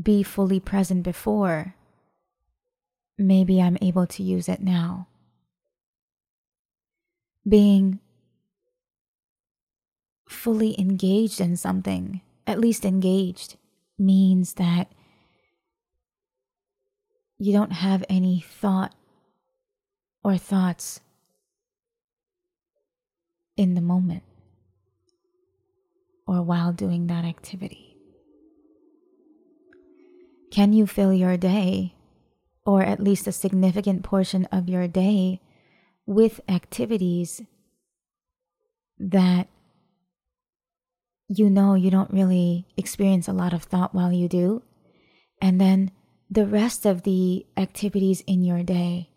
be fully present before. Maybe I'm able to use it now. Being fully engaged in something, at least engaged, means that you don't have any thought or thoughts in the moment or while doing that activity? Can you fill your day, or at least a significant portion of your day, with activities that you know you don't really experience a lot of thought while you do? And then the rest of the activities in your day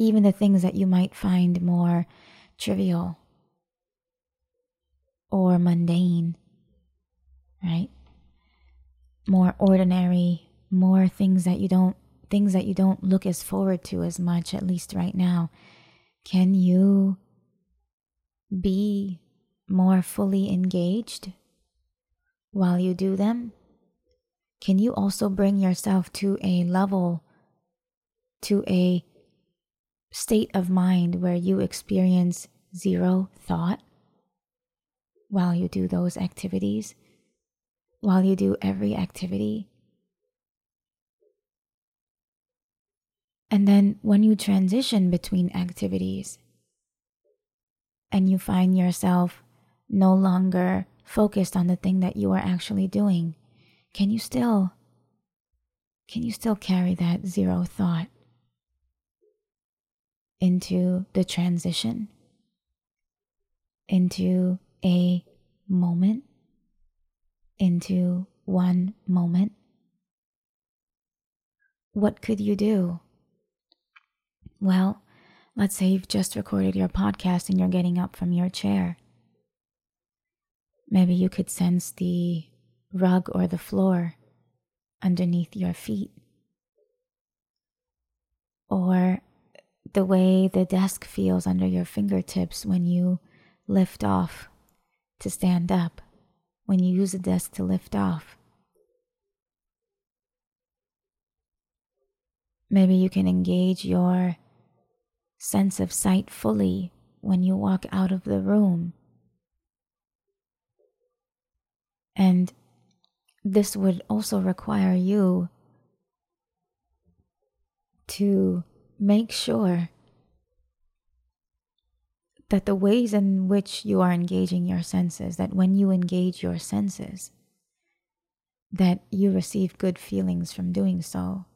even the things that you might find more trivial or mundane, right? More ordinary, more things that you don't things that you don't look as forward to as much at least right now. Can you be more fully engaged while you do them? Can you also bring yourself to a level to a state of mind where you experience zero thought while you do those activities, while you do every activity. And then when you transition between activities and you find yourself no longer focused on the thing that you are actually doing, can you still can you still carry that zero thought? into the transition, into a moment, into one moment. What could you do? Well, let's say you've just recorded your podcast and you're getting up from your chair. Maybe you could sense the rug or the floor underneath your feet. Or the way the desk feels under your fingertips when you lift off to stand up, when you use the desk to lift off. Maybe you can engage your sense of sight fully when you walk out of the room. And this would also require you to make sure that the ways in which you are engaging your senses, that when you engage your senses, that you receive good feelings from doing so.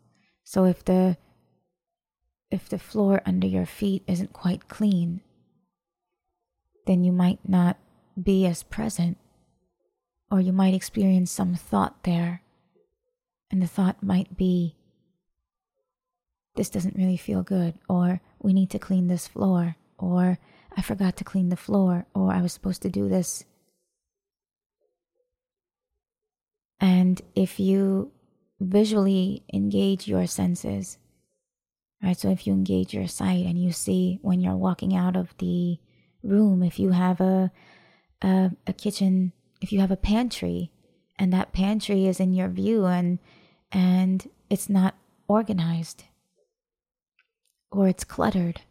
So if the if the floor under your feet isn't quite clean, then you might not be as present, or you might experience some thought there. And the thought might be, this doesn't really feel good, or we need to clean this floor, or I forgot to clean the floor, or I was supposed to do this. And if you visually engage your senses, right? So if you engage your sight and you see when you're walking out of the room, if you have a, a, a kitchen, if you have a pantry, and that pantry is in your view and and it's not organized or it's cluttered.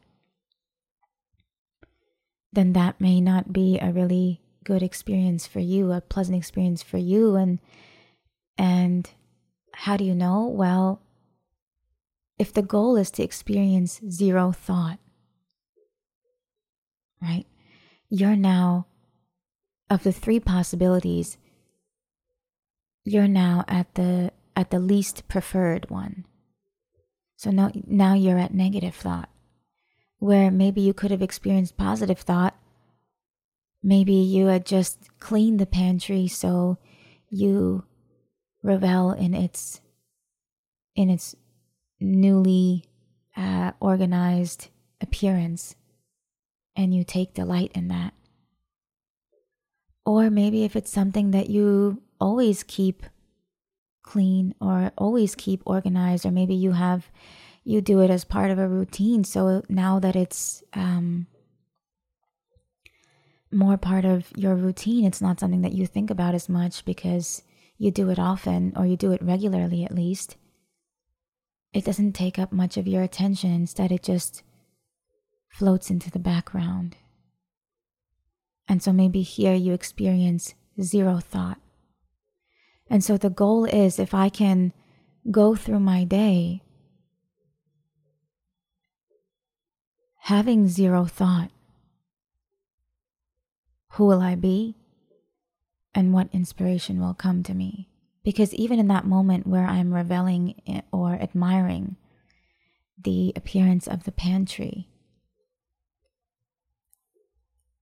then that may not be a really good experience for you, a pleasant experience for you and and how do you know? Well, if the goal is to experience zero thought, right? You're now of the three possibilities, you're now at the at the least preferred one. So now now you're at negative thought where maybe you could have experienced positive thought. Maybe you had just cleaned the pantry so you revel in its in its newly uh, organized appearance and you take delight in that. Or maybe if it's something that you always keep clean or always keep organized, or maybe you have you do it as part of a routine. So now that it's um, more part of your routine, it's not something that you think about as much because you do it often or you do it regularly at least. It doesn't take up much of your attention. Instead, it just floats into the background. And so maybe here you experience zero thought. And so the goal is if I can go through my day having zero thought. Who will I be? And what inspiration will come to me? Because even in that moment where I'm reveling or admiring the appearance of the pantry,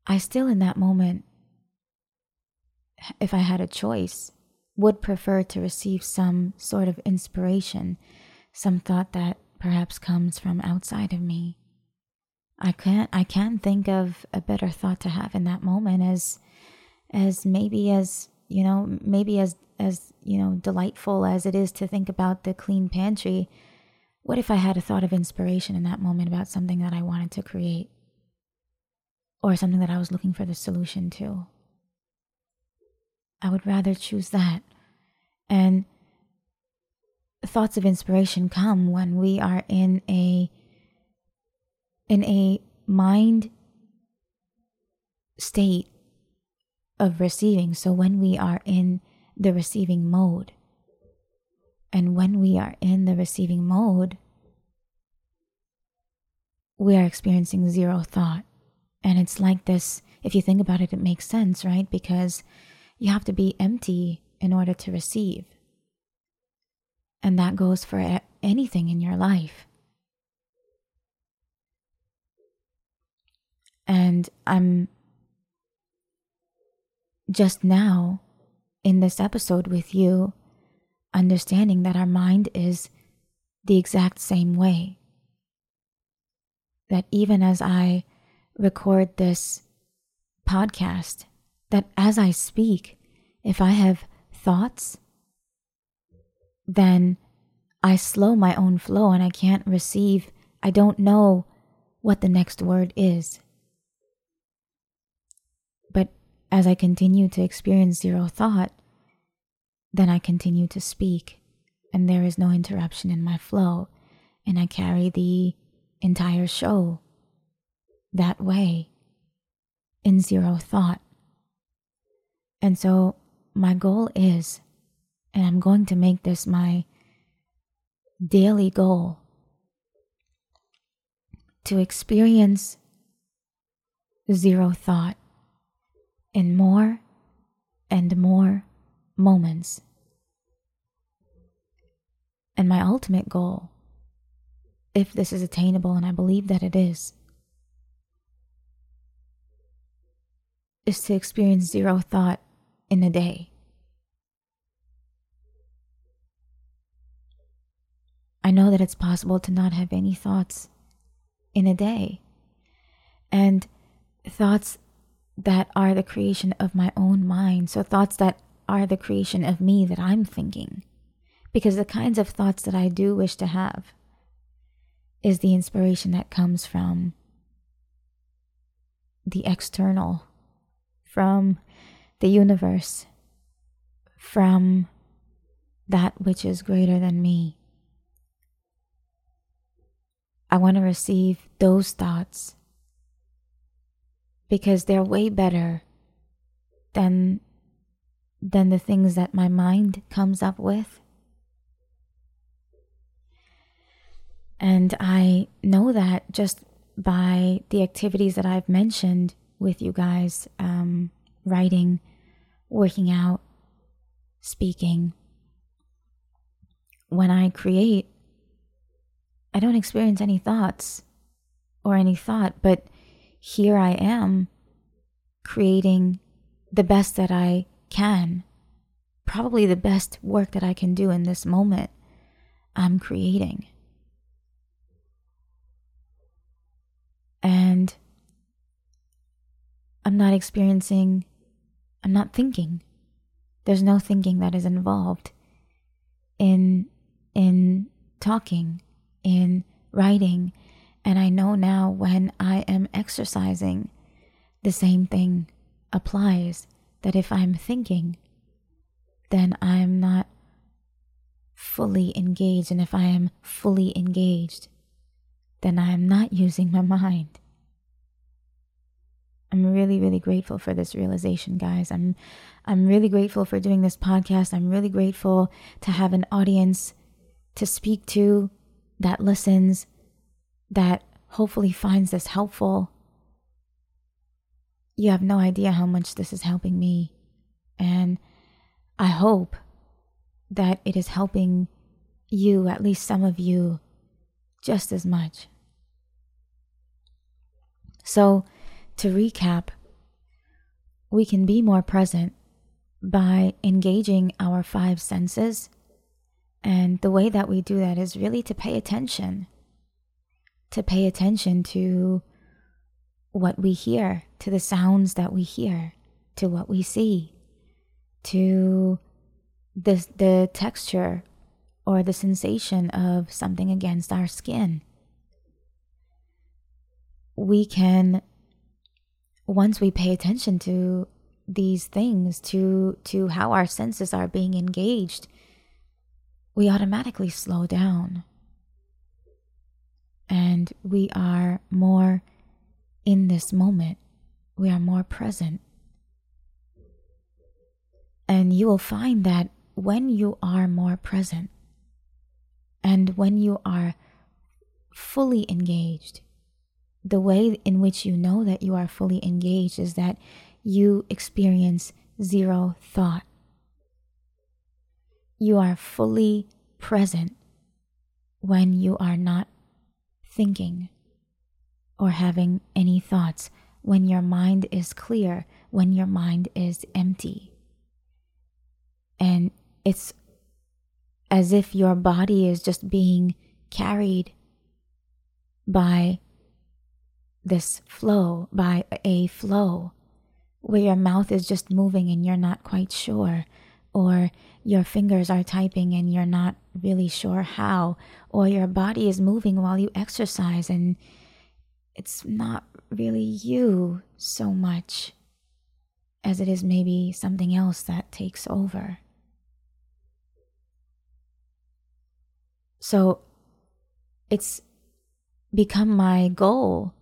I still, in that moment, if I had a choice, would prefer to receive some sort of inspiration, some thought that perhaps comes from outside of me. I can't I can't think of a better thought to have in that moment as as maybe as you know maybe as as you know delightful as it is to think about the clean pantry what if i had a thought of inspiration in that moment about something that i wanted to create? Or something that i was looking for the solution to? I would rather choose that. And thoughts of inspiration come when we are in a in a mind state of receiving. So when we are in the receiving mode, and when we are in the receiving mode, we are experiencing zero thought. And it's like this, if you think about it, it makes sense, right? Because you have to be empty in order to receive. And that goes for anything in your life. And I'm just now in this episode with you, understanding that our mind is the exact same way. That even as I record this podcast, that as I speak, if I have thoughts, then I slow my own flow and I can't receive, I don't know what the next word is. As I continue to experience zero thought, then I continue to speak, and there is no interruption in my flow, and I carry the entire show that way in zero thought. And so, my goal is, and I'm going to make this my daily goal, to experience zero thought in more and more moments. And my ultimate goal, if this is attainable, and I believe that it is, is to experience zero thought in a day. I know that it's possible to not have any thoughts in a day. And thoughts that are the creation of my own mind. So, thoughts that are the creation of me that I'm thinking. Because the kinds of thoughts that I do wish to have is the inspiration that comes from the external, from the universe, from that which is greater than me. I want to receive those thoughts because they're way better than than the things that my mind comes up with. And I know that just by the activities that I've mentioned with you guys um, writing, working out, speaking. When I create, I don't experience any thoughts or any thought, but here I am creating the best that I can, probably the best work that I can do in this moment. I'm creating. And I'm not experiencing, I'm not thinking. There's no thinking that is involved in in talking, in writing, and I know now when I am exercising, the same thing applies that if I'm thinking, then I'm not fully engaged. And if I am fully engaged, then I am not using my mind. I'm really, really grateful for this realization, guys. I'm I'm really grateful for doing this podcast. I'm really grateful to have an audience to speak to that listens, that hopefully finds this helpful. You have no idea how much this is helping me. And I hope that it is helping you, at least some of you, just as much. So, to recap, we can be more present by engaging our five senses. And the way that we do that is really to pay attention, to pay attention to what we hear, to the sounds that we hear, to what we see, to the, the texture or the sensation of something against our skin. We can, once we pay attention to these things, to, to how our senses are being engaged, we automatically slow down. And we are more in this moment. We are more present. And you will find that when you are more present and when you are fully engaged, the way in which you know that you are fully engaged is that you experience zero thought. You are fully present when you are not thinking or having any thoughts, when your mind is clear, when your mind is empty. And it's as if your body is just being carried by this flow, by a flow, where your mouth is just moving and you're not quite sure, or your fingers are typing and you're not really sure how, or your body is moving while you exercise and it's not really you so much as it is maybe something else that takes over. So it's become my goal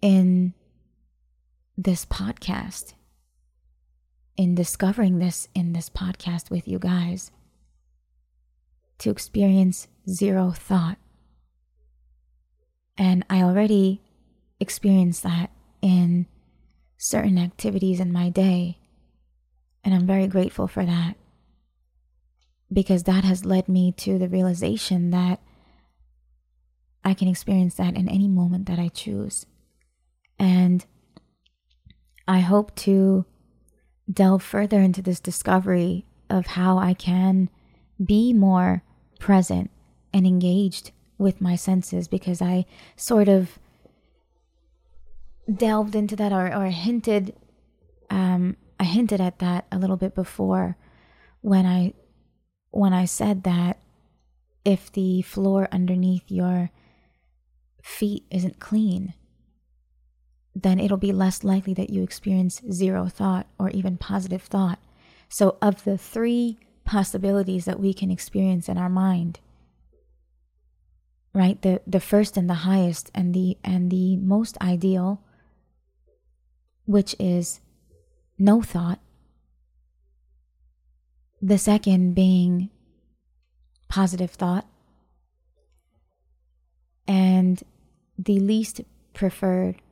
in this podcast, in discovering this in this podcast with you guys, to experience zero thought. And I already experienced that in certain activities in my day. And I'm very grateful for that because that has led me to the realization that I can experience that in any moment that I choose. And I hope to delve further into this discovery of how I can be more present and engaged with my senses because I sort of delved into that or, or hinted um, I hinted at that a little bit before when I when I said that if the floor underneath your feet isn't clean, then it'll be less likely that you experience zero thought or even positive thought. So, of the three possibilities that we can experience in our mind, right? The the first and the highest and the and the most ideal, which is no thought. The second being positive thought. And the least preferred,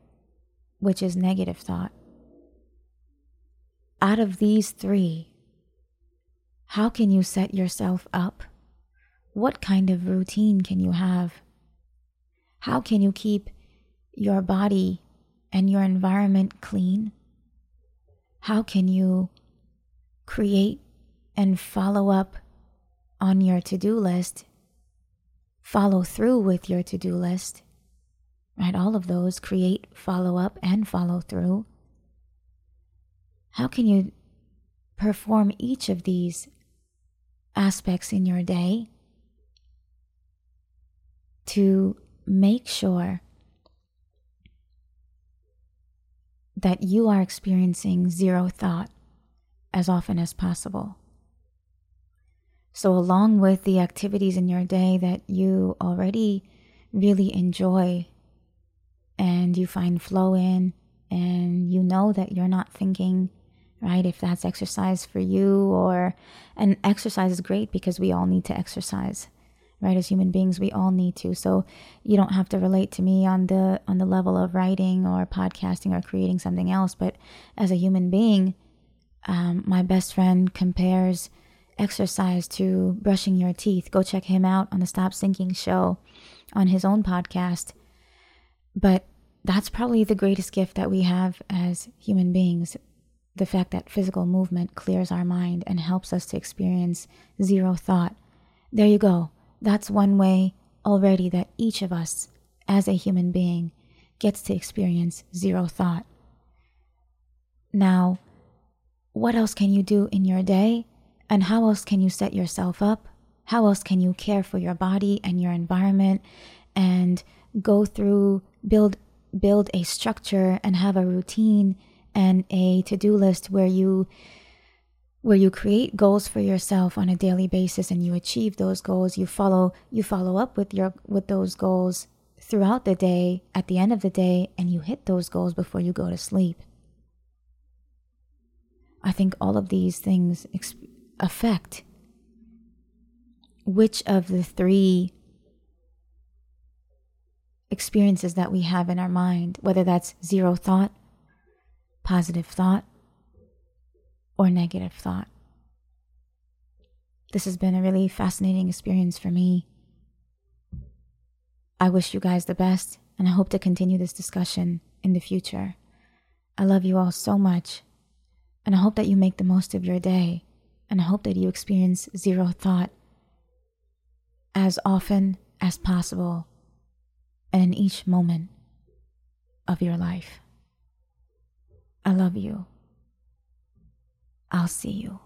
which is negative thought. Out of these three, how can you set yourself up? What kind of routine can you have? How can you keep your body and your environment clean? How can you create and follow up on your to do list, follow through with your to do list, right? All of those create, follow up, and follow through. How can you perform each of these aspects in your day to make sure that you are experiencing zero thought as often as possible. So, along with the activities in your day that you already really enjoy and you find flow in, and you know that you're not thinking, right? If that's exercise for you, or, and exercise is great because we all need to exercise right? As human beings we all need to. So you don't have to relate to me on the on the level of writing or podcasting or creating something else but as a human being um, my best friend compares exercise to brushing your teeth. Go check him out on the stop sinking show on his own podcast but that's probably the greatest gift that we have as human beings the fact that physical movement clears our mind and helps us to experience zero thought there you go that's one way already that each of us, as a human being, gets to experience zero thought. Now, what else can you do in your day? And how else can you set yourself up? How else can you care for your body and your environment and go through, build, build a structure and have a routine and a to do list where you where you create goals for yourself on a daily basis and you achieve those goals. You follow you follow up with your with those goals throughout the day at the end of the day and you hit those goals before you go to sleep. I think all of these things affect which of the three experiences that we have in our mind whether that's zero thought positive thought or negative thought. This has been a really fascinating experience for me. I wish you guys the best, and I hope to continue this discussion in the future. I love you all so much, and I hope that you make the most of your day, and I hope that you experience zero thought as often as possible and in each moment of your life. I love you. I'll see you.